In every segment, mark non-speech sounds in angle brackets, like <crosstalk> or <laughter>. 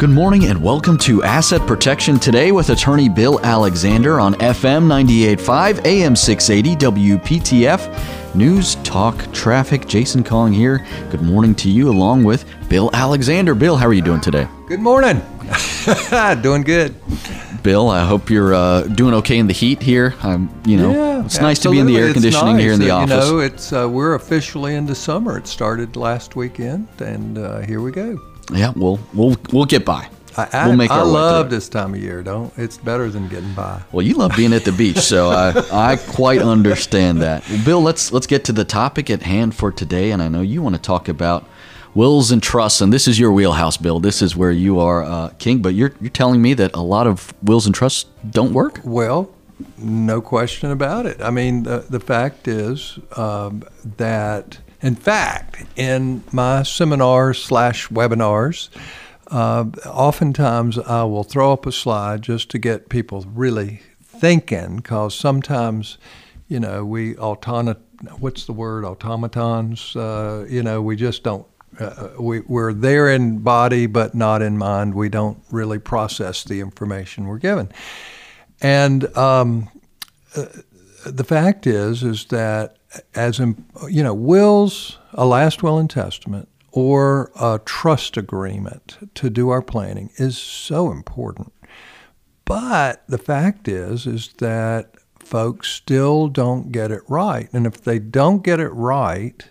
Good morning and welcome to Asset Protection Today with attorney Bill Alexander on FM 98.5, AM 680, WPTF. News, talk, traffic. Jason Kong here. Good morning to you along with Bill Alexander. Bill, how are you doing today? Good morning. <laughs> doing good. Bill, I hope you're uh, doing okay in the heat here. I'm, you know, Yeah, it's nice to be in the air conditioning here in nice. the Uh, office. You know, it's uh, we're officially into summer. It started last weekend, and uh, here we go. Yeah, we'll we'll we'll get by. I, I, we'll make I our love this time of year. Don't it's better than getting by. Well, you love being at the beach, so I, <laughs> I quite understand that. Bill, let's let's get to the topic at hand for today, and I know you want to talk about wills and trusts, and this is your wheelhouse, Bill. This is where you are uh, king. But you're you're telling me that a lot of wills and trusts don't work. Well, no question about it. I mean, the, the fact is um, that, in fact, in my seminars slash webinars, uh, oftentimes I will throw up a slide just to get people really thinking, because sometimes, you know, we autona what's the word automatons. Uh, you know, we just don't. Uh, we, we're there in body, but not in mind. We don't really process the information we're given. And um, uh, the fact is, is that as you know, wills, a last will and testament, or a trust agreement to do our planning is so important. But the fact is, is that folks still don't get it right, and if they don't get it right,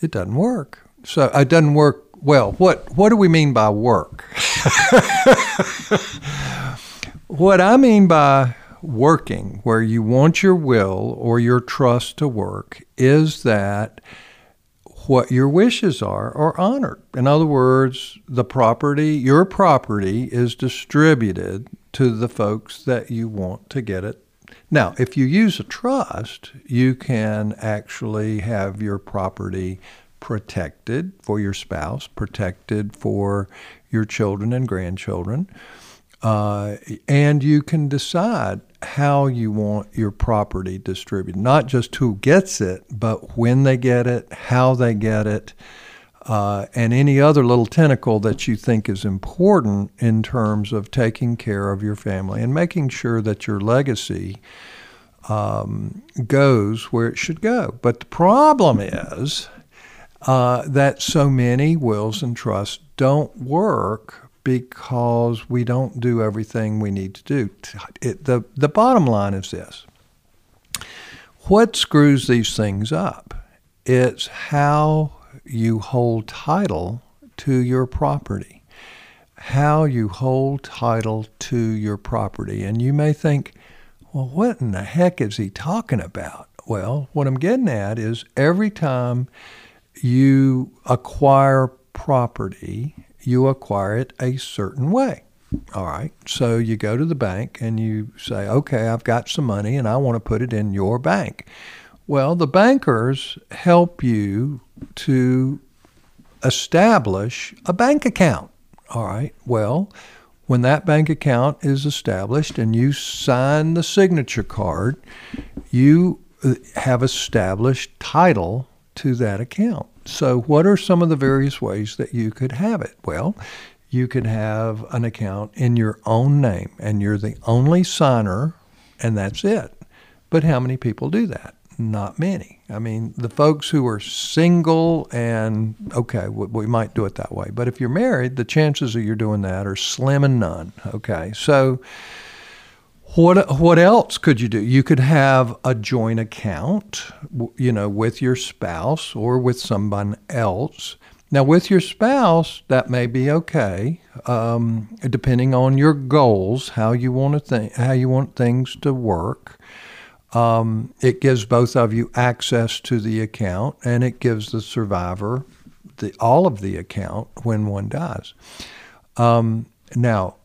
it doesn't work. So uh, it doesn't work well. What what do we mean by work? <laughs> What I mean by working, where you want your will or your trust to work, is that what your wishes are are honored. In other words, the property, your property, is distributed to the folks that you want to get it. Now, if you use a trust, you can actually have your property protected for your spouse, protected for your children and grandchildren. Uh, and you can decide how you want your property distributed, not just who gets it, but when they get it, how they get it, uh, and any other little tentacle that you think is important in terms of taking care of your family and making sure that your legacy um, goes where it should go. But the problem is uh, that so many wills and trusts don't work because we don't do everything we need to do. It, the, the bottom line is this what screws these things up? It's how you hold title to your property. How you hold title to your property. And you may think, well, what in the heck is he talking about? Well, what I'm getting at is every time you acquire property, you acquire it a certain way. All right. So you go to the bank and you say, okay, I've got some money and I want to put it in your bank. Well, the bankers help you to establish a bank account. All right. Well, when that bank account is established and you sign the signature card, you uh, have established title to that account. So, what are some of the various ways that you could have it? Well, you could have an account in your own name and you're the only signer, and that's it. But how many people do that? Not many. I mean, the folks who are single and okay, we, might do it that way. But if you're married, the chances of you doing that are slim and none. Okay, so what what else could you do? You could have a joint account, you know, with your spouse or with someone else. Now, with your spouse, that may be okay, um, depending on your goals, how you want to think, how you want things to work. Um, it gives both of you access to the account, and it gives the survivor the all of the account when one dies. Um, now,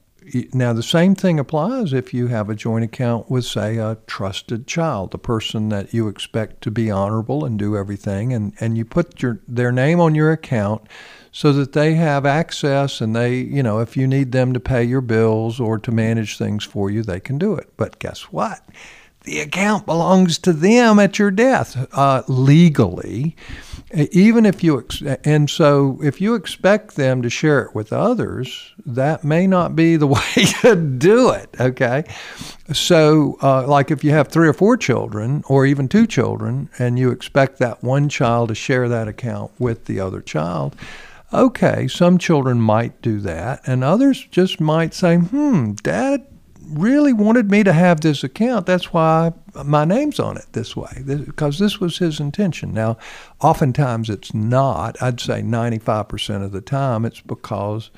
now the same thing applies if you have a joint account with, say, a trusted child, the person that you expect to be honorable and do everything, and, and you put your their name on your account so that they have access and they, you know, if you need them to pay your bills or to manage things for you, they can do it. But guess what? The account belongs to them at your death uh, legally even if you ex- and so if you expect them to share it with others that may not be the <laughs> way to do it okay? So uh, like if you have three or four children or even two children and you expect that one child to share that account with the other child okay some children might do that and others just might say hmm dad really wanted me to have this account. That's why my name's on it this way, because this was his intention. Now, oftentimes it's not. I'd say 95% of the time it's because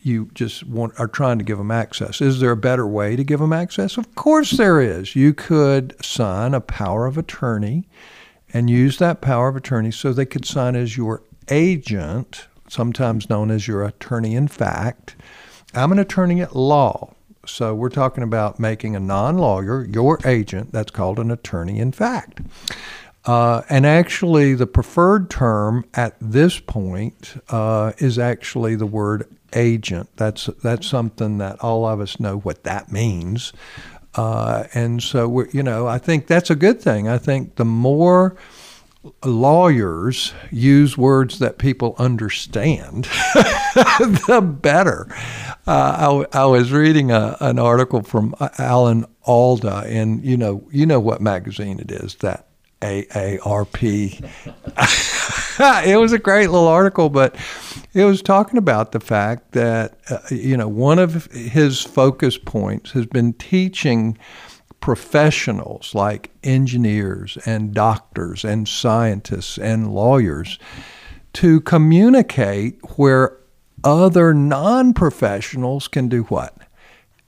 you just want are trying to give them access. Is there a better way to give them access? Of course there is. You could sign a power of attorney and use that power of attorney so they could sign as your agent, sometimes known as your attorney in fact. I'm an attorney at law. So we're talking about making a non lawyer your agent. That's called an attorney in fact. Uh, and actually, the preferred term at this point uh, is actually the word agent. That's that's something that all of us know what that means. Uh, and so, you know, I think that's a good thing. I think the more lawyers use words that people understand, <laughs> the better. Uh, I, I, was reading a, an article from Alan Alda, and you know, you know what magazine it is that AARP. <laughs> it was a great little article, but it was talking about the fact that uh, you know one of his focus points has been teaching professionals like engineers and doctors and scientists and lawyers to communicate where other non professionals can do what?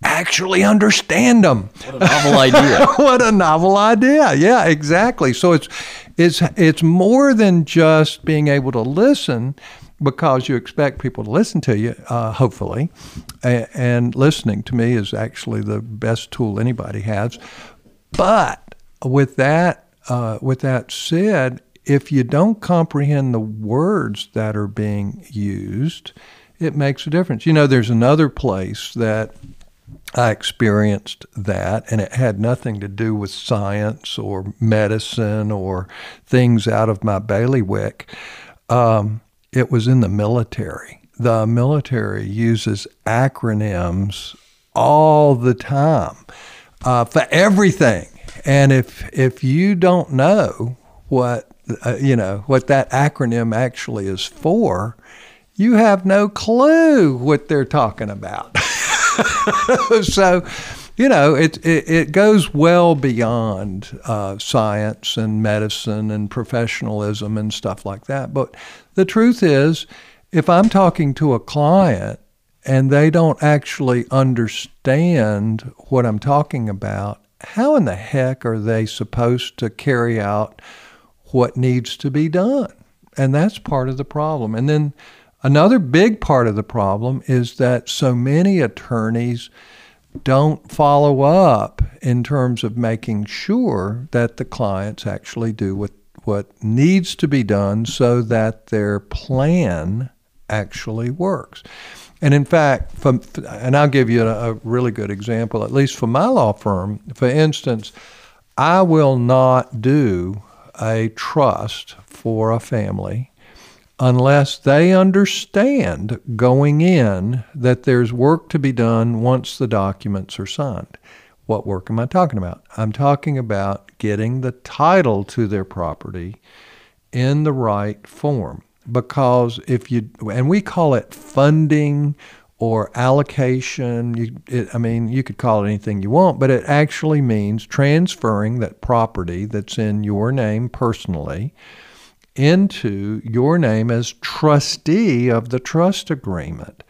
Actually understand them. What a novel idea. <laughs> what a novel idea. Yeah, exactly. So it's it's it's more than just being able to listen because you expect people to listen to you, uh, hopefully. and listening to me is actually the best tool anybody has. But with that, uh, with that said, if you don't comprehend the words that are being used, it makes a difference. You know, there's another place that I experienced that, and it had nothing to do with science or medicine or things out of my bailiwick. Um, it was in the military. The military uses acronyms all the time uh, for everything, and if if you don't know what uh, you know what that acronym actually is for, you have no clue what they're talking about. <laughs> so, you know, it, it, it goes well beyond uh, science and medicine and professionalism and stuff like that. But the truth is, if I'm talking to a client and they don't actually understand what I'm talking about, how in the heck are they supposed to carry out what needs to be done? And that's part of the problem. And then Another big part of the problem is that so many attorneys don't follow up in terms of making sure that the clients actually do what, what needs to be done so that their plan actually works. And in fact, from, and I'll give you a, a really good example, at least for my law firm. For instance, I will not do a trust for a family unless they understand going in that there's work to be done once the documents are signed. What work am I talking about? I'm talking about getting the title to their property in the right form. Because if you, and we call it funding or allocation, you, it, I mean, you could call it anything you want, but it actually means transferring that property that's in your name personally into your name as trustee of the trust agreement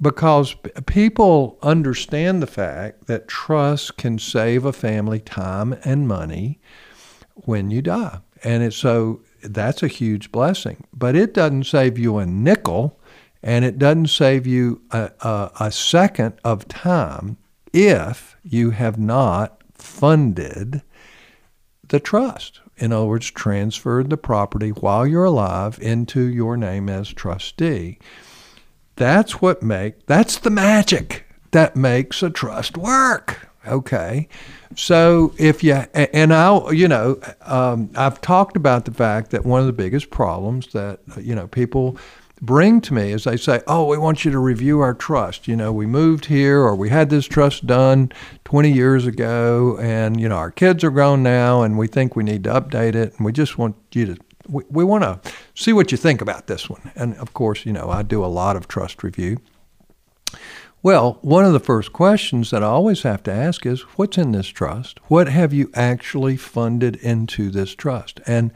because people understand the fact that trust can save a family time and money when you die. And it's so that's a huge blessing. But it doesn't save you a nickel and it doesn't save you a, a, a second of time if you have not funded the trust in other words, transferred the property while you're alive into your name as trustee. That's what make that's the magic that makes a trust work. Okay. So if you, and I, you know, um, I've talked about the fact that one of the biggest problems that, you know, people bring to me is they say, oh, we want you to review our trust. You know, we moved here or we had this trust done 20 years ago and, you know, our kids are grown now and we think we need to update it and we just want you to we, we want to see what you think about this one. And of course, you know, I do a lot of trust review. Well, one of the first questions that I always have to ask is what's in this trust? What have you actually funded into this trust? And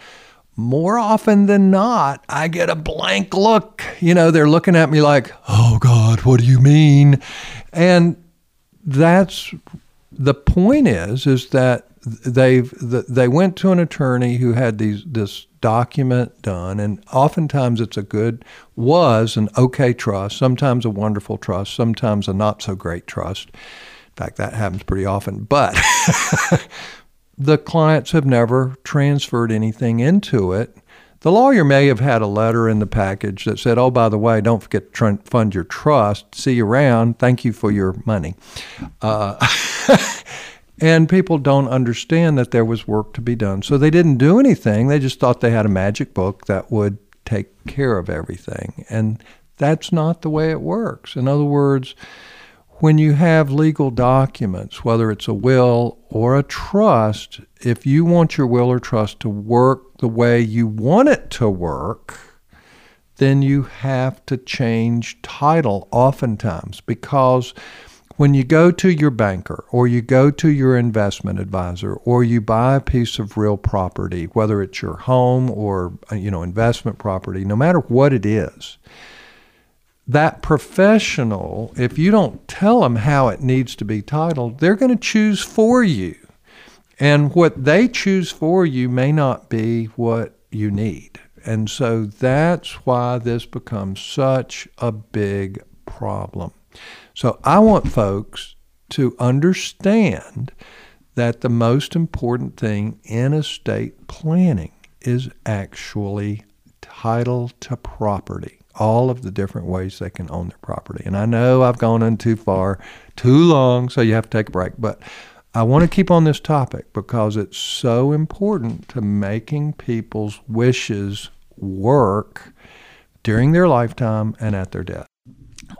more often than not, I get a blank look. You know, they're looking at me like, oh God, what do you mean? And that's the point is, is that they've they went to an attorney who had these this document done and oftentimes it's a good was an okay trust sometimes a wonderful trust sometimes a not so great trust in fact that happens pretty often but <laughs> the clients have never transferred anything into it the lawyer may have had a letter in the package that said, "Oh, by the way, don't forget to fund your trust. See you around. Thank you for your money." Uh, <laughs> And people don't understand that there was work to be done. So they didn't do anything. They just thought they had a magic book that would take care of everything. And that's not the way it works. In other words, when you have legal documents, whether it's a will or a trust, if you want your will or trust to work the way you want it to work, then you have to change title oftentimes because when you go to your banker or you go to your investment advisor or you buy a piece of real property, whether it's your home or uh, you know investment property, no matter what it is, that professional, if you don't tell them how it needs to be titled, they're going to choose for you. And what they choose for you may not be what you need. And so that's why this becomes such a big problem. So I want folks to understand that the most important thing in estate planning is actually title to property, all of the different ways they can own their property. And I know I've gone in too far, too long, so you have to take a break. But I want to keep on this topic because it's so important to making people's wishes work during their lifetime and at their death.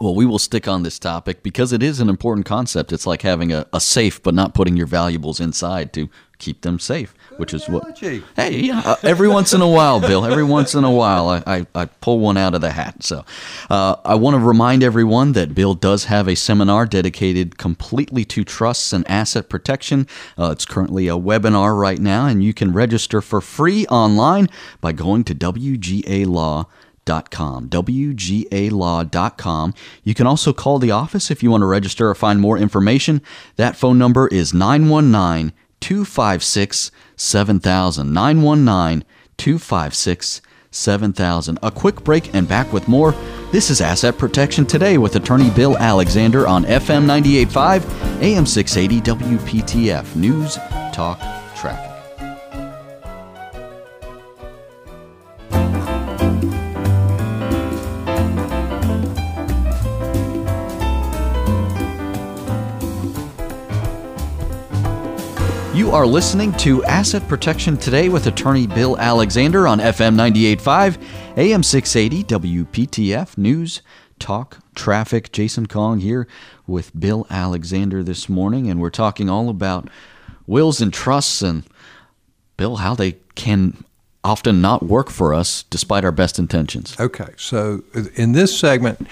Well, we will stick on this topic because it is an important concept. It's like having a, a safe, but not putting your valuables inside to keep them safe, Good which is analogy. what. Hey, yeah, uh, every once in a while, Bill, every once in a while, I, I, I pull one out of the hat. So uh, I want to remind everyone that Bill does have a seminar dedicated completely to trusts and asset protection. Uh, it's currently a webinar right now, and you can register for free online by going to WGA Law wgalaw.com, wgalaw.com. You can also call the office if you want to register or find more information. That phone number is 919 256 7000. 919 256 7000. A quick break and back with more. This is Asset Protection Today with attorney Bill Alexander on FM 985, AM 680 WPTF. News, Talk, You are listening to Asset Protection Today with attorney Bill Alexander on FM 98.5, AM 680, WPTF News, Talk, Traffic. Jason Kong here with Bill Alexander this morning, and we're talking all about wills and trusts and, Bill, how they can often not work for us despite our best intentions. Okay, so in this segment,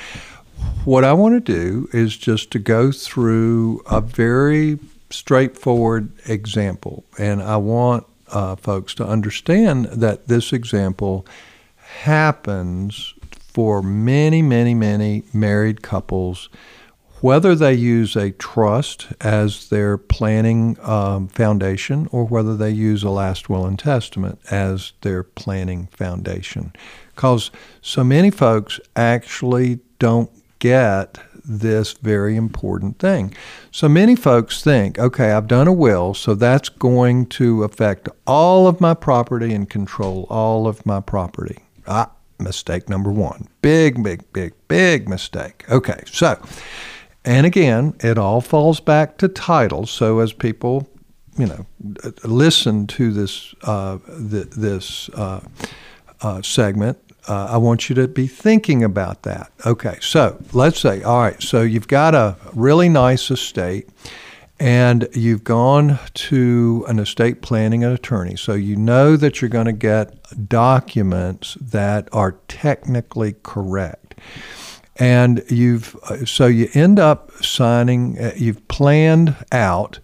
what I want to do is just to go through a very straightforward example. And I want uh, folks to understand that this example happens for many, many, many married couples, whether they use a trust as their planning um, foundation or whether they use a last will and testament as their planning foundation. Because so many folks actually don't get this very important thing. So many folks think, okay, I've done a will, so that's going to affect all of my property and control all of my property. Ah, mistake number one. Big, big, big, big mistake. Okay, so And again, it all falls back to title. So as people, you know, listen to this uh, th- this uh, uh, segment, uh, I want you to be thinking about that. Okay, so let's say, all right, so you've got a really nice estate and you've gone to an estate planning attorney. So you know that you're going to get documents that are technically correct. And you've so you end up signing, uh, you've planned out,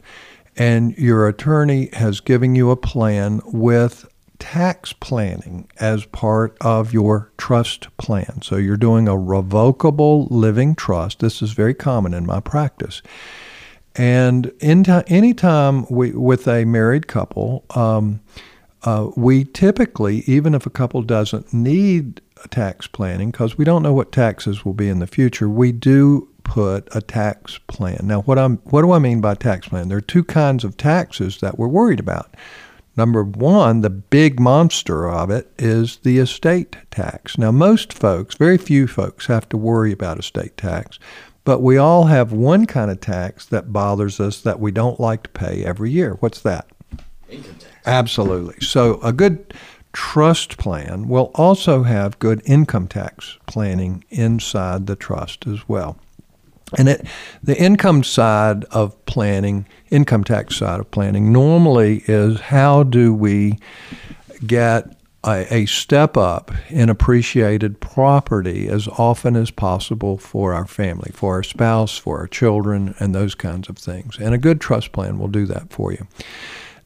and your attorney has given you a plan with tax planning as part of your trust plan. So you're doing a revocable living trust. This is very common in my practice. And in t- anytime we, with a married couple, um, uh, we typically, even if a couple doesn't need tax planning, because we don't know what taxes will be in the future, we do put a tax plan. Now, what I'm what do I mean by tax plan? There are two kinds of taxes that we're worried about. Number one, the big monster of it is the estate tax. Now, most folks, very few folks, have to worry about estate tax, but we all have one kind of tax that bothers us that we don't like to pay every year. What's that? Income tax. Absolutely. So, a good trust plan will also have good income tax planning inside the trust as well. And it, the income side of planning, income tax side of planning, normally is how do we get a, a, step up in appreciated property as often as possible for our family, for our spouse, for our children, and those kinds of things. And a good trust plan will do that for you.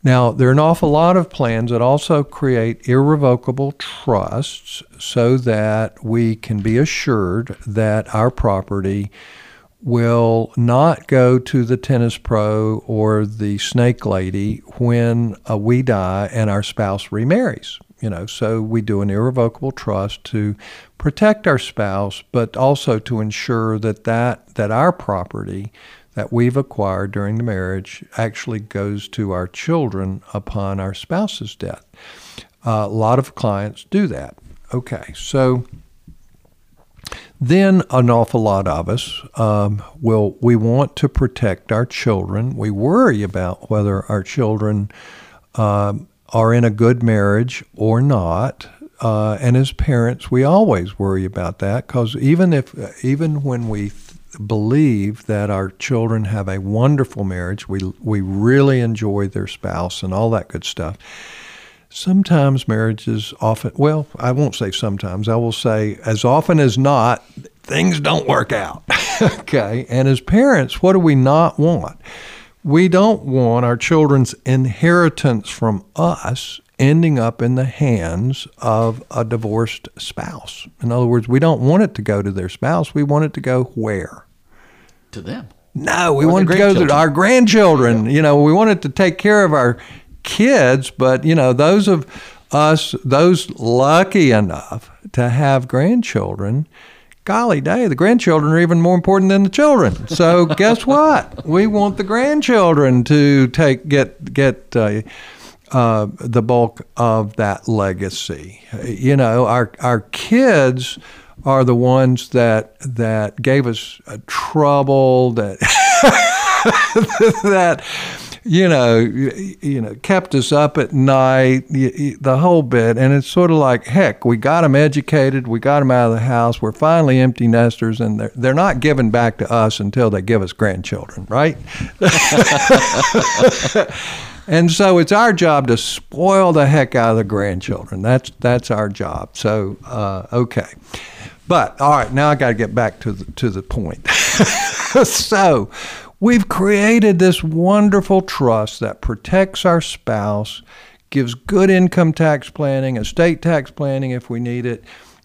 Now, there are an awful lot of plans that also create irrevocable trusts so that we can be assured that our property will not go to the tennis pro or the snake lady when uh, we die and our spouse remarries. You know, so we do an irrevocable trust to protect our spouse, but also to ensure that that, that our property that we've acquired during the marriage actually goes to our children upon our spouse's death. Uh, a lot of clients do that. Okay, so then an awful lot of us um, will we want to protect our children. We worry about whether our children um, are in a good marriage or not. Uh, and as parents, we always worry about that because even if even when we th- believe that our children have a wonderful marriage, we we really enjoy their spouse and all that good stuff sometimes marriages often, well, I won't say sometimes, I will say as often as not, things don't work out. <laughs> okay. And as parents, what do we not want? We don't want our children's inheritance from us ending up in the hands of a divorced spouse. In other words, we don't want it to go to their spouse. We want it to go where? To them. No, we or want it to go to our grandchildren. You know, we want it to take care of our kids, but you know, those of us, those lucky enough to have grandchildren, golly day, the grandchildren are even more important than the children. So <laughs> guess what? We want the grandchildren to take get get. Uh, uh, the bulk of that legacy. You know, our our kids are the ones that that gave us trouble that <laughs> that you know, you, know, kept us up at night, the whole bit. And it's sort of like, heck, we got them educated, we got them out of the house. We're finally empty nesters, and they're they're not giving back to us until they give us grandchildren, right? <laughs> and so it's our job to spoil the heck out of the grandchildren. That's that's our job. So uh, okay. But all right, now I got to get back to the, to the point. <laughs> so, We've created this wonderful trust that protects our spouse, gives good income tax planning, estate tax planning if we need it.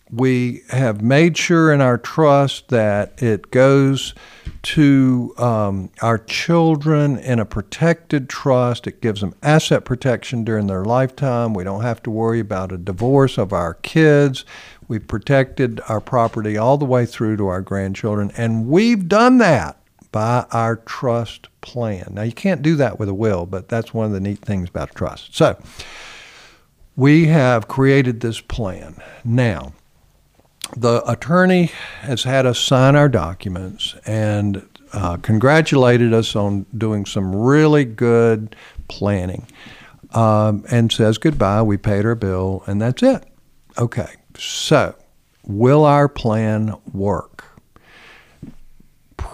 We have made sure in our trust that it goes to um, our children in a protected trust. It gives them asset protection during their lifetime. We don't have to worry about a divorce of our kids. We've protected our property all the way through to our grandchildren, and we've done that by our trust plan. Now, you can't do that with a will, but that's one of the neat things about a trust. So, we have created this plan. Now, the attorney has had us sign our documents, and uh, congratulated us on doing some really good planning, um, and says goodbye. We paid our bill, and that's it. Okay, so will our plan work?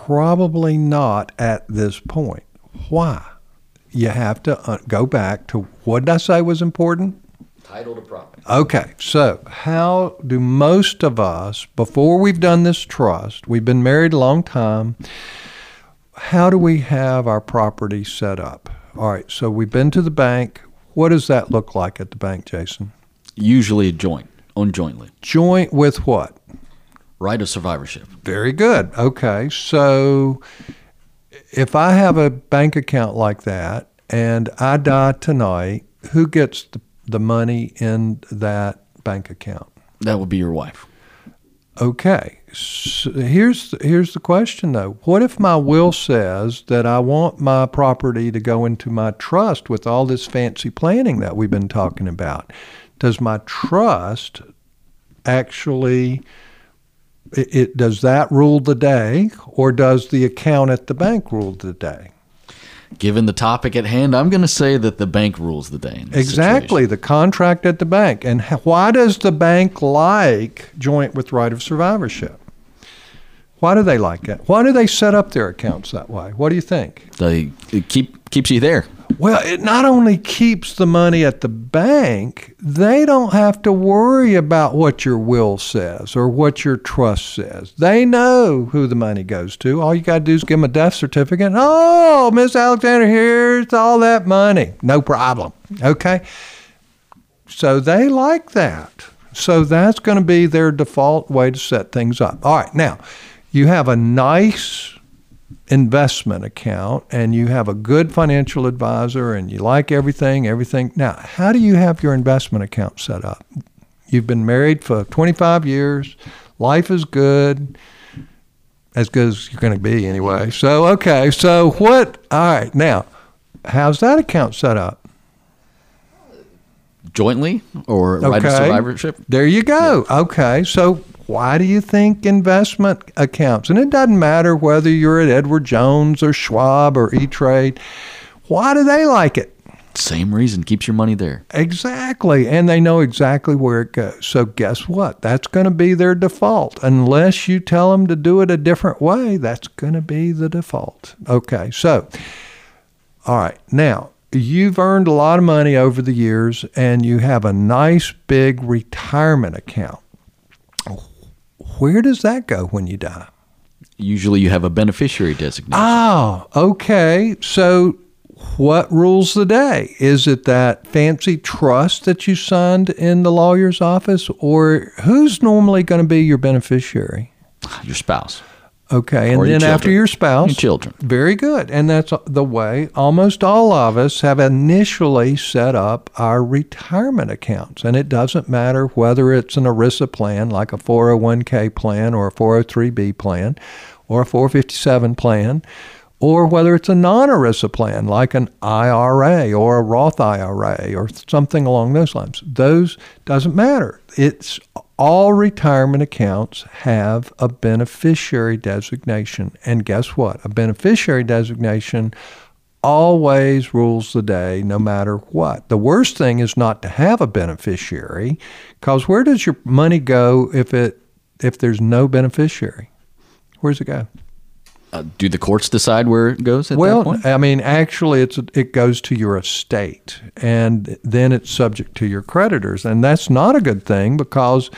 Probably not at this point. Why? You have to uh, go back to what did I say was important? Title to property. Okay, so how do most of us, before we've done this trust, we've been married a long time, how do we have our property set up? All right, so we've been to the bank. What does that look like at the bank, Jason? Usually a joint, owned jointly. Joint with what? Right of survivorship. Very good. Okay, so if I have a bank account like that and I die tonight, who gets the, the money in that bank account? That would be your wife. Okay. So here's here's the question though. What if my will says that I want my property to go into my trust with all this fancy planning that we've been talking about? Does my trust actually it, it does that rule the day or does the account at the bank rule the day? Given the topic at hand, I'm going to say that the bank rules the day. in this Exactly, situation. the contract at the bank. And why does the bank like joint with right of survivorship? Why do they like it? Why do they set up their accounts that way? What do you think? They, it keep keeps you there. Well, it not only keeps the money at the bank, they don't have to worry about what your will says or what your trust says. They know who the money goes to. All you got to do is give them a death certificate. Oh, Miss Alexander, here's all that money. No problem. Okay? So they like that. So that's going to be their default way to set things up. All right, now you have a nice investment account and you have a good financial advisor and you like everything, everything. Now, how do you have your investment account set up? You've been married for 25 years, life is good, as good as you're going to be anyway. So, okay, so what? All right, now, how's that account set up? Jointly or right of Okay. survivorship? There you go. Okay, so why do you think investment accounts, and it doesn't matter whether you're at Edward Jones or Schwab or E Trade, why do they like it? Same reason, keeps your money there. Exactly, and they know exactly where it goes. So guess what? That's going to be their default. Unless you tell them to do it a different way, that's going to be the default. Okay, so all right, now you've earned a lot of money over the years, and you have a nice big retirement account. Where does that go when you die? Usually you have a beneficiary designation. Oh, okay. So what rules the day? Is it that fancy trust that you signed in the lawyer's office, or who's normally going to be your beneficiary? your spouse. Okay, and then after your spouse, Your children. Very good. And that's the way almost all of us have initially set up our retirement accounts. And it doesn't matter whether it's an ERISA plan, like a 401k plan or a 403b plan or a 457 plan, or whether it's a non ERISA plan, like an IRA or a Roth IRA or something along those lines. Those doesn't matter. It's all retirement accounts have a beneficiary designation. And guess what? A beneficiary designation always rules the day no matter what. The worst thing is not to have a beneficiary because where does your money go if it if there's no beneficiary? Where's it go? Uh, do the courts decide where it goes at that Well. I mean, actually, it's it goes to your estate, and then it's subject to your creditors, and that's not a good thing because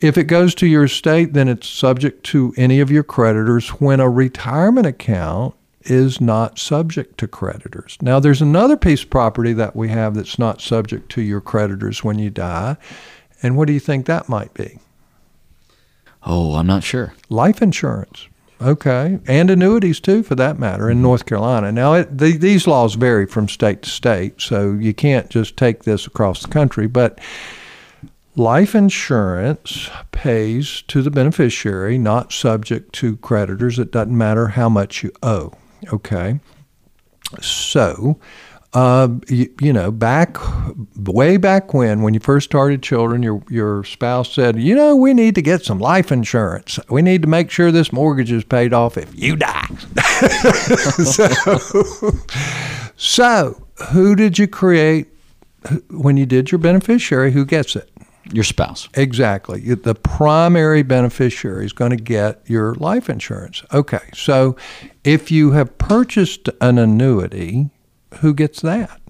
if it goes to your estate, then it's subject to any of your creditors. When a retirement account is not subject to creditors. Now, there's another piece of property that we have that's not subject to your creditors when you die, and what do you think that might be? Oh, I'm not sure. life insurance. Okay, and annuities too, for that matter, in mm-hmm. North Carolina. Now, it, the, these laws vary from state to state, so you can't just take this across the country. But life insurance pays to the beneficiary, not subject to creditors. It doesn't matter how much you owe. Okay, so Uh, you, you know, back way back when, when you first started children, your your spouse said, you know, we need to get some life insurance. We need to make sure this mortgage is paid off if you die. <laughs> so, so, who did you create when you did your beneficiary? Who gets it? Your spouse. Exactly. The primary beneficiary is going to get your life insurance. Okay. So if you have purchased an annuity, who gets that?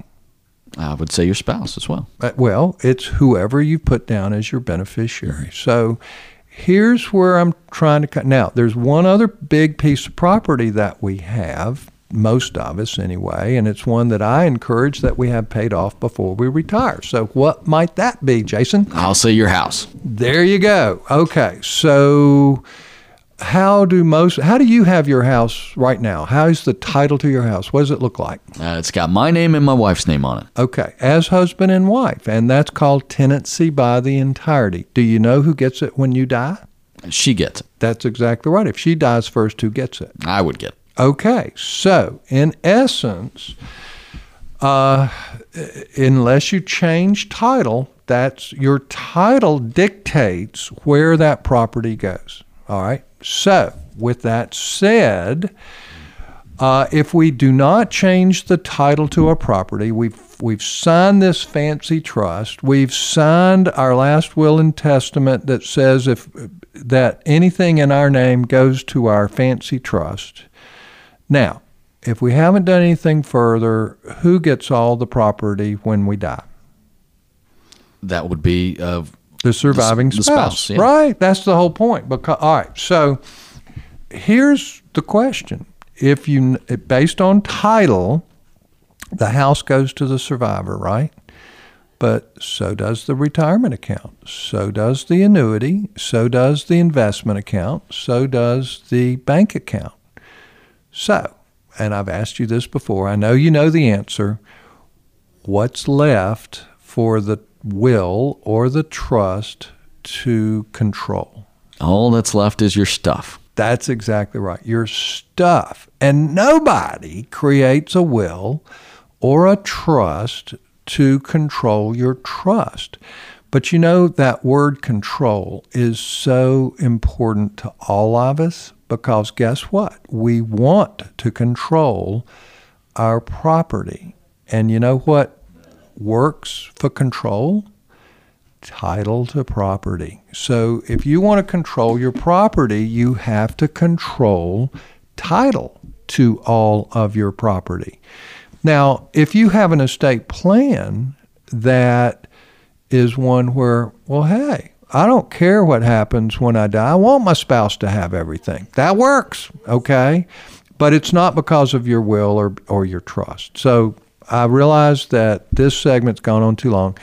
I would say your spouse as well. Uh, well, it's whoever you put down as your beneficiary. So here's where I'm trying to cut. Now, there's one other big piece of property that we have, most of us anyway, and it's one that I encourage that we have paid off before we retire. So what might that be, Jason? I'll say your house. There you go. Okay. So how do most how do you have your house right now? How is the title to your house? What does it look like? Uh, it's got my name and my wife's name on it. Okay. As husband and wife and that's called tenancy by the entirety. Do you know who gets it when you die? She gets it. That's exactly right. If she dies first who gets it? I would get it. Okay. So in essence uh, unless you change title that's your title dictates where that property goes. All right so, with that said, uh, if we do not change the title to a property, we've we've signed this fancy trust. We've signed our last will and testament that says if that anything in our name goes to our fancy trust. Now, if we haven't done anything further, who gets all the property when we die? That would be uh, the surviving the, spouse. The spouse yeah. Right. That's the whole point. Because all right. So here's the question: If you, based on title, the house goes to the survivor, right? But so does the retirement account. So does the annuity. So does the investment account. So does the bank account. So, and I've asked you this before. I know you know the answer. What's left for the will or the trust to control. All that's left is your stuff. That's exactly right. Your stuff. And nobody creates a will or a trust to control your trust. But you know, that word control is so important to all of us because guess what? We want to control our property. And you know what works for control? Title to property. So if you want to control your property, you have to control title to all of your property. Now, if you have an estate plan that is one where, well, hey, I don't care what happens when I die. I want my spouse to have everything. That works, okay? But it's not because of your will or, or your trust. So I realize that this segment's gone on too long.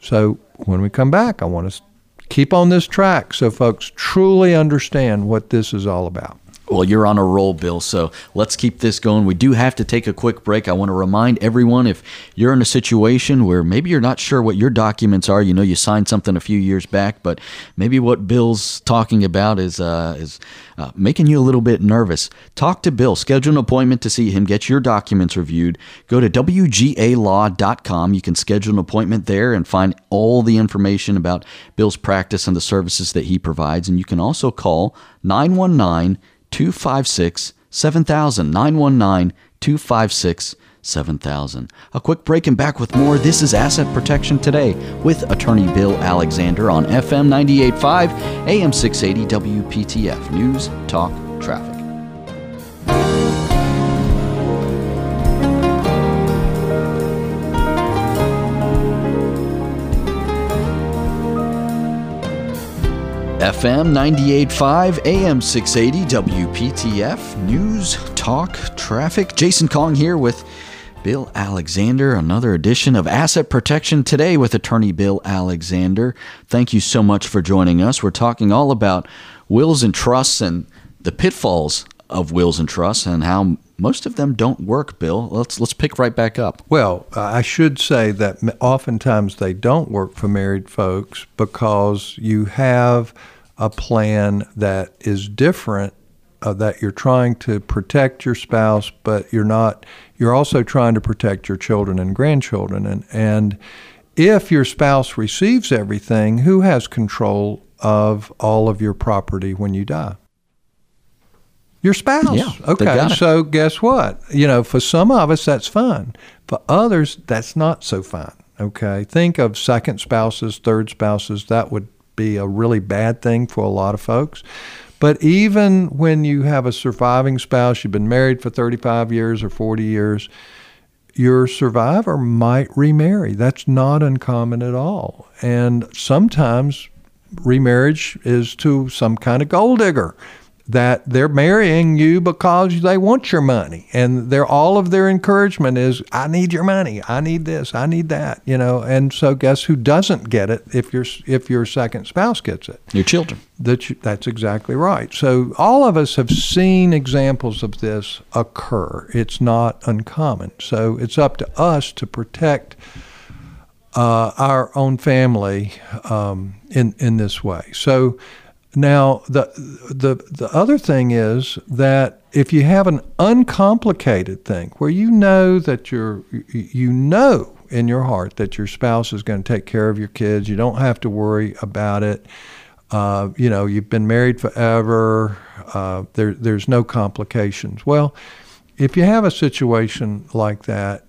So when we come back, I want to keep on this track so folks truly understand what this is all about. Well, you're on a roll, Bill, so let's keep this going. We do have to take a quick break. I want to remind everyone if you're in a situation where maybe you're not sure what your documents are, you know, you signed something a few years back, but maybe what Bill's talking about is, uh, is uh, making you a little bit nervous. Talk to Bill, schedule an appointment to see him, get your documents reviewed. Go to WGALaw.com. You can schedule an appointment there and find all the information about Bill's practice and the services that he provides. And you can also call 919 256 7000. 919 256 7000. A quick break and back with more. This is Asset Protection Today with attorney Bill Alexander on FM 985 AM 680 WPTF News Talk Traffic. FM 98.5, AM 680, WPTF, News, Talk, Traffic. Jason Kong here with Bill Alexander, another edition of Asset Protection Today with attorney Bill Alexander. Thank you so much for joining us. We're talking all about wills and trusts and the pitfalls of wills and trusts and how most of them don't work, Bill. Let's let's pick right back up. Well, uh, I should say that oftentimes they don't work for married folks because you have a plan that is different uh, that you're trying to protect your spouse, but you're not. You're also trying to protect your children and grandchildren. And and if your spouse receives everything, who has control of all of your property when you die? Your spouse. Yeah, okay. So guess what? You know, for some of us that's fun. For others, that's not so fun. Okay. Think of second spouses, third spouses. That would be a really bad thing for a lot of folks. But even when you have a surviving spouse, you've been married for 35 years or 40 years, your survivor might remarry. That's not uncommon at all. And sometimes remarriage is to some kind of gold digger that they're marrying you because they want your money. And they're all of their encouragement is i need your money. I need this. I need that you know? And so guess who doesn't get it if your if your second spouse gets it? Your children. that you, that's exactly right. So all of us have seen examples of this occur. It's not uncommon. So it's up to us to protect uh, our own family um, in in this way. So now, the, the, the other thing is that if you have an uncomplicated thing where you know that you're, you know in your heart that your spouse is going to take care of your kids, you don't have to worry about it. Uh, you know, you've been married forever. Uh, there, there's no complications. Well, if you have a situation like that,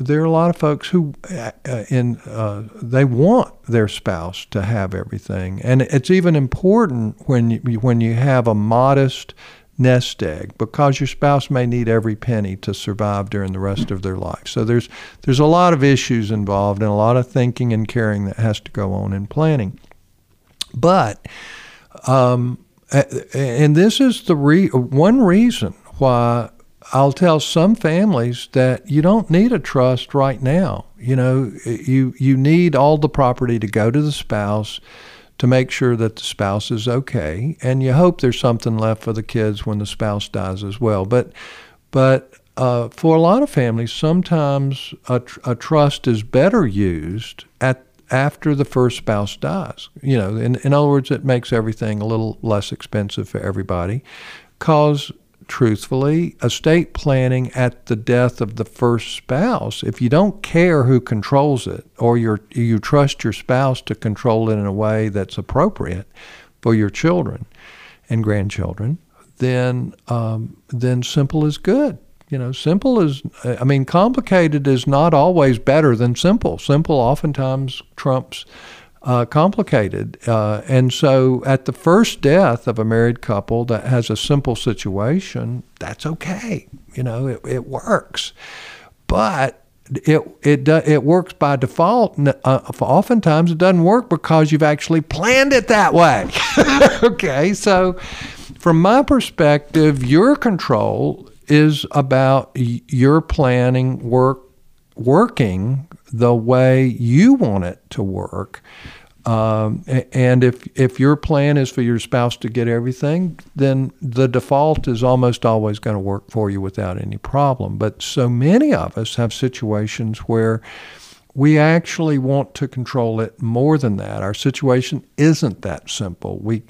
there are a lot of folks who uh, in uh, they want their spouse to have everything, and it's even important when you, when you have a modest nest egg because your spouse may need every penny to survive during the rest of their life. So there's there's a lot of issues involved and a lot of thinking and caring that has to go on in planning. But um, and this is the re- one reason why I'll tell some families that you don't need a trust right now. You know, you you need all the property to go to the spouse to make sure that the spouse is okay, and you hope there's something left for the kids when the spouse dies as well. But but uh, for a lot of families, sometimes a, tr- a trust is better used at after the first spouse dies. You know, in, in other words, it makes everything a little less expensive for everybody, cause truthfully, estate planning at the death of the first spouse, if you don't care who controls it or you you trust your spouse to control it in a way that's appropriate for your children and grandchildren, then um, then simple is good. You know, simple is, I mean, complicated is not always better than simple. Simple oftentimes trumps uh, complicated. Uh, and so at the first death of a married couple that has a simple situation, that's okay. You know, it, it works. But it it it works by default. Uh, oftentimes, it doesn't work because you've actually planned it that way. <laughs> okay, so from my perspective, your control is about your planning work working the way you want it to work. Um, and if if your plan is for your spouse to get everything, then the default is almost always going to work for you without any problem. But so many of us have situations where we actually want to control it more than that. Our situation isn't that simple. We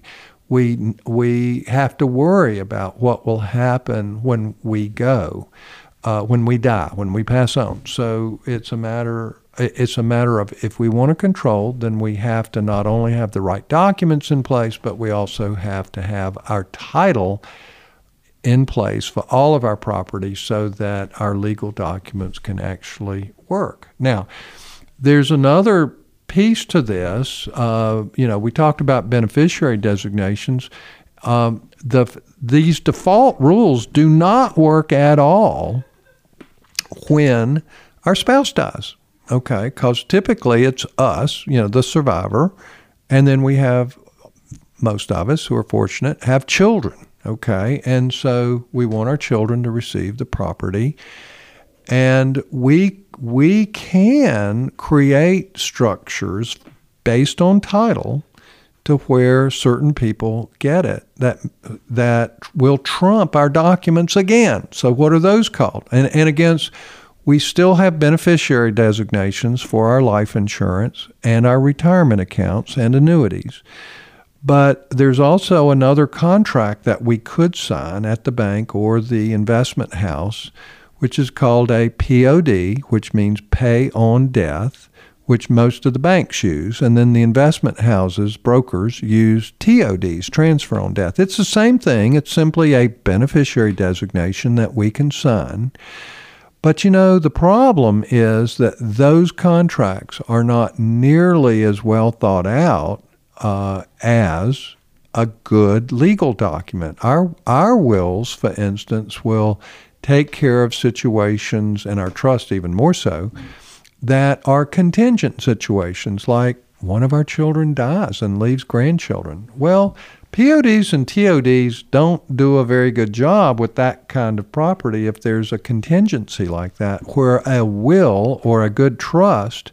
we we have to worry about what will happen when we go, uh, when we die, when we pass on. So it's a matter it's a matter of if we want to control, then we have to not only have the right documents in place, but we also have to have our title in place for all of our property so that our legal documents can actually work. Now, there's another piece to this. Uh, you know, we talked about beneficiary designations. Um, the these default rules do not work at all when our spouse dies. Okay, because typically it's us, you know, the survivor, and then we have most of us who are fortunate have children. Okay, and so we want our children to receive the property, and we we can create structures based on title to where certain people get it that that will trump our documents again. So what are those called? And and against we still have beneficiary designations for our life insurance and our retirement accounts and annuities. But there's also another contract that we could sign at the bank or the investment house, which is called a POD, which means pay on death, which most of the banks use. And then the investment houses, brokers, use TODs, transfer on death. It's the same thing, it's simply a beneficiary designation that we can sign. But you know, the problem is that those contracts are not nearly as well thought out uh, as a good legal document. Our our wills, for instance, will take care of situations, and our trust even more so, that are contingent situations, like one of our children dies and leaves grandchildren. Well, PODs and TODs don't do a very good job with that kind of property if there's a contingency like that, where a will or a good trust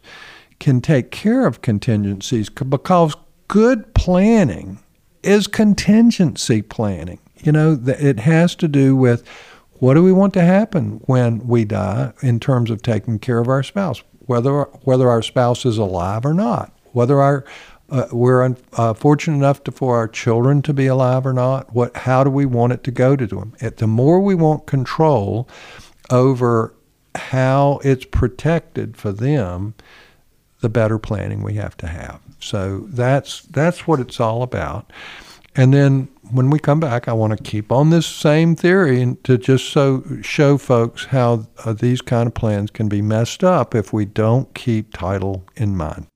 can take care of contingencies because good planning is contingency planning. You know, it has to do with what do we want to happen when we die in terms of taking care of our spouse, whether whether our spouse is alive or not, whether our uh, we're uh, fortunate enough to, for our children to be alive or not. What, how do we want it to go to them? It, the more we want control over how it's protected for them, the better planning we have to have. So that's that's what it's all about. And then when we come back, I want to keep on this same theory and to just so show folks how uh, these kind of plans can be messed up if we don't keep title in mind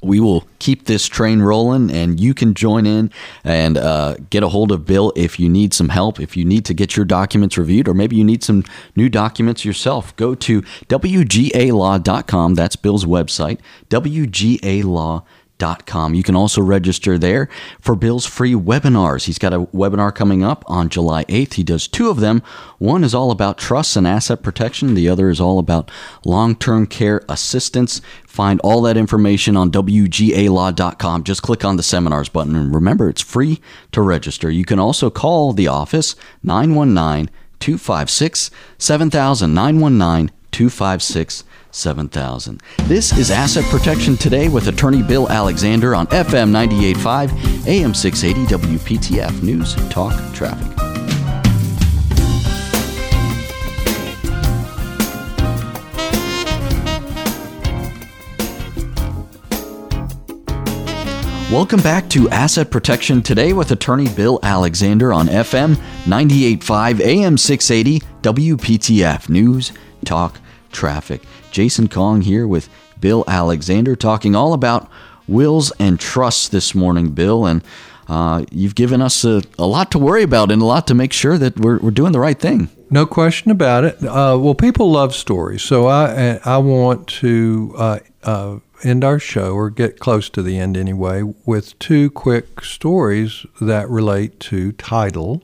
we will keep this train rolling and you can join in and uh, get a hold of Bill if you need some help, if you need to get your documents reviewed, or maybe you need some new documents yourself. Go to WGALaw.com. That's Bill's website, WGALaw.com Com. You can also register there for Bill's free webinars. He's got a webinar coming up on July 8th. He does two of them. One is all about trusts and asset protection, the other is all about long term care assistance. Find all that information on WGALaw.com. Just click on the seminars button. And remember, it's free to register. You can also call the office 919 256 7000. 919 256 7000. This is Asset Protection Today with attorney Bill Alexander on FM 985, AM 680 WPTF News Talk Traffic. Welcome back to Asset Protection Today with attorney Bill Alexander on FM 985 AM 680 WPTF News Talk Traffic. Jason Kong here with Bill Alexander talking all about wills and trusts this morning, Bill. And uh, you've given us a, a, lot to worry about and a lot to make sure that we're, we're doing the right thing. No question about it. Uh, well, people love stories, so I I want to uh, uh, end our show or get close to the end anyway with two quick stories that relate to title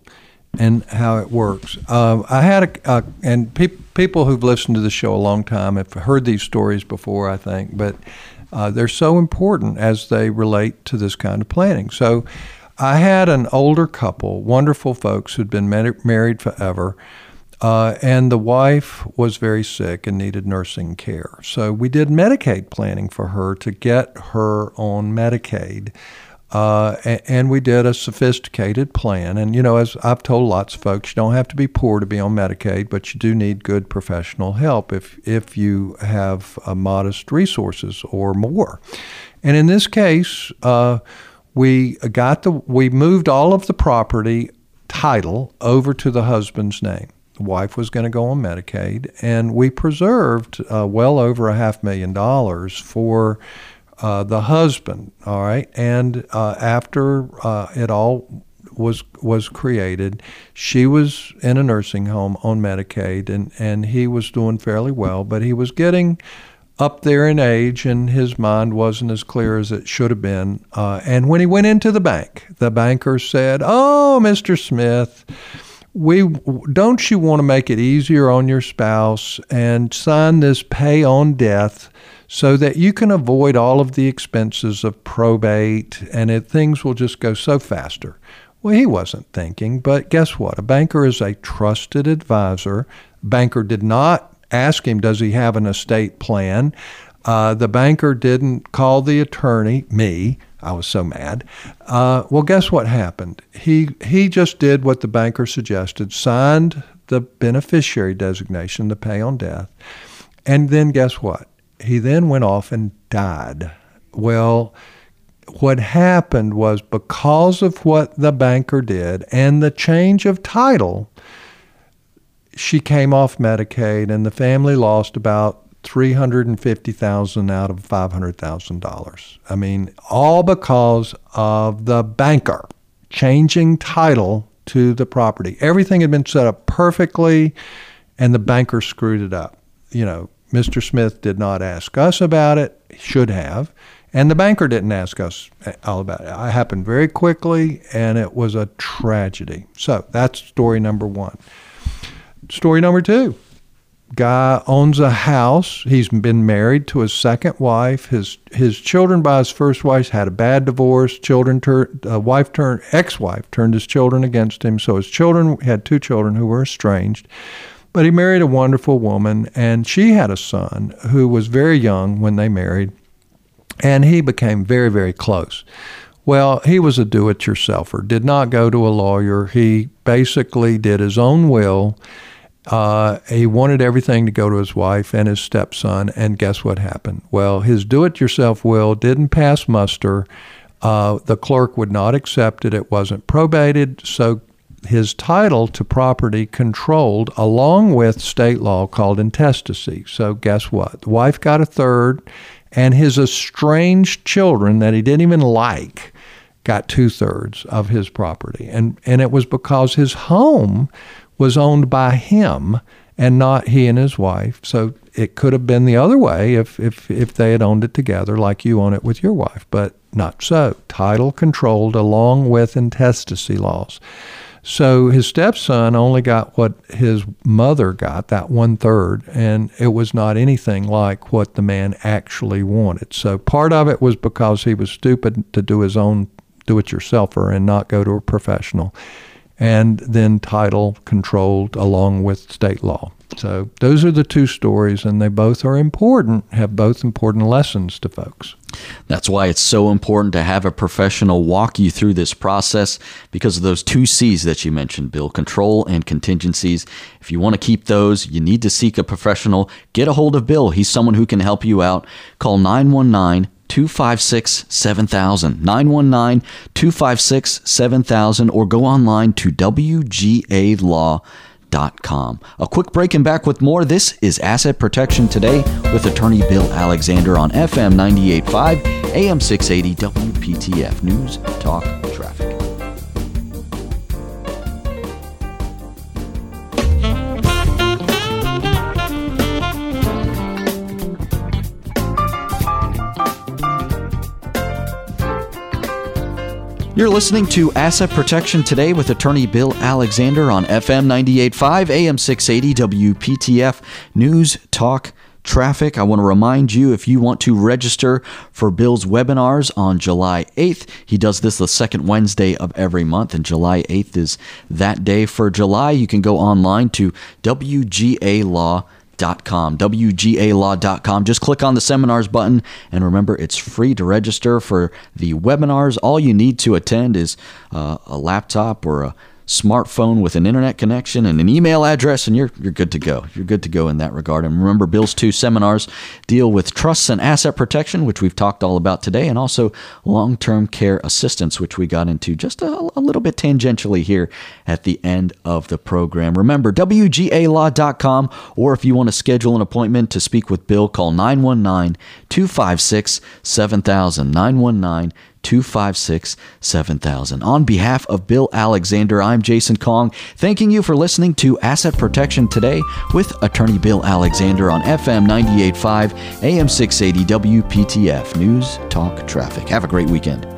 and how it works. Um, I had a, and pe- people who've listened to the show a long time have heard these stories before, I think, but uh, they're so important as they relate to this kind of planning. So, I had an older couple, wonderful folks who'd been married forever. Uh, and the wife was very sick and needed nursing care. So we did Medicaid planning for her to get her on Medicaid. Uh, and we did a sophisticated plan. And, you know, as I've told lots of folks, you don't have to be poor to be on Medicaid, but you do need good professional help if, if you have uh, modest resources or more. And in this case, uh, we got the we moved all of the property title over to the husband's name. The wife was going to go on Medicaid, and we preserved uh, well over a half million dollars for uh, the husband. All right, and uh, after uh, it all was was created, she was in a nursing home on Medicaid, and and he was doing fairly well, but he was getting up there in age, and his mind wasn't as clear as it should have been. Uh, and when he went into the bank, the banker said, "Oh, Mr. Smith." we don't you want to make it easier on your spouse and sign this pay on death so that you can avoid all of the expenses of probate and it, things will just go so faster. Well, he wasn't thinking, but guess what? A banker is a trusted advisor. Banker did not ask him, does he have an estate plan? Uh, the banker didn't call the attorney, me. I was so mad. Uh, well, guess what happened? He he just did what the banker suggested, signed the beneficiary designation the pay on death, and then guess what? He then went off and died. Well, what happened was because of what the banker did and the change of title, she came off Medicaid, and the family lost about three hundred and fifty thousand out of five hundred thousand dollars. I mean, all because of the banker changing title to the property. Everything had been set up perfectly, and the banker screwed it up. You know, Mr. Smith did not ask us about it. Should have. And the banker didn't ask us all about it. It happened very quickly, and it was a tragedy. So that's story number one. Story number two guy owns a house. He's been married to his second wife. His his children by his first wife had a bad divorce. Children turned uh, wife turned ex-wife turned his children against him. So his children had two children who were estranged. But he married a wonderful woman, and she had a son who was very young when they married, and he became very very close. Well, he was a do-it-yourselfer. Did not go to a lawyer. He basically did his own will uh, he wanted everything to go to his wife and his stepson, and guess what happened? Well, his do it yourself will didn't pass muster. Uh, the clerk would not accept it. It wasn't probated. So his title to property controlled along with state law called intestacy. So guess what? The wife got a third, and his estranged children that he didn't even like got two thirds of his property. And, and it was because his home was owned by him and not he and his wife. So it could have been the other way if, if, if they had owned it together, like you own it with your wife, but not so. Title controlled along with intestacy laws. So his stepson only got what his mother got, that one third, and it was not anything like what the man actually wanted. So part of it was because he was stupid to do his own do it yourselfer and not go to a professional and then title controlled along with state law. So those are the two stories, and they both are important, have both important lessons to folks. That's why it's so important to have a professional walk you through this process because of those two C's that you mentioned, Bill control and contingencies. If you want to keep those, you need to seek a professional. Get a hold of Bill. He's someone who can help you out. Call 919 256 7000. 919 256 7000 or go online to WGALaw.com. A quick break and back with more. This is Asset Protection Today with attorney Bill Alexander on FM 985, AM 680, WPTF News, Talk, Traffic. You're listening to Asset Protection Today with attorney Bill Alexander on FM 98.5, AM 680, WPTF News, Talk, Traffic. I want to remind you if you want to register for Bill's webinars on July 8th, he does this the second Wednesday of every month, and July 8th is that day for July. You can go online to WGA WGALaw.com, WGALaw.com. Just click on the seminars button and remember it's free to register for the webinars. All you need to attend is uh, a laptop or a smartphone with an internet connection and an email address, and you're you're good to go. You're good to go in that regard. And remember, Bill's two seminars deal with trusts and asset protection, which we've talked all about today, and also long-term care assistance, which we got into just a, a little bit tangentially here at the end of the program. Remember, WGALaw.com, or if you want to schedule an appointment to speak with Bill, call 919 256 7000. 919 256 7000. On behalf of Bill Alexander, I'm Jason Kong, thanking you for listening to Asset Protection Today with attorney Bill Alexander on FM 985, AM 680 WPTF News Talk Traffic. Have a great weekend.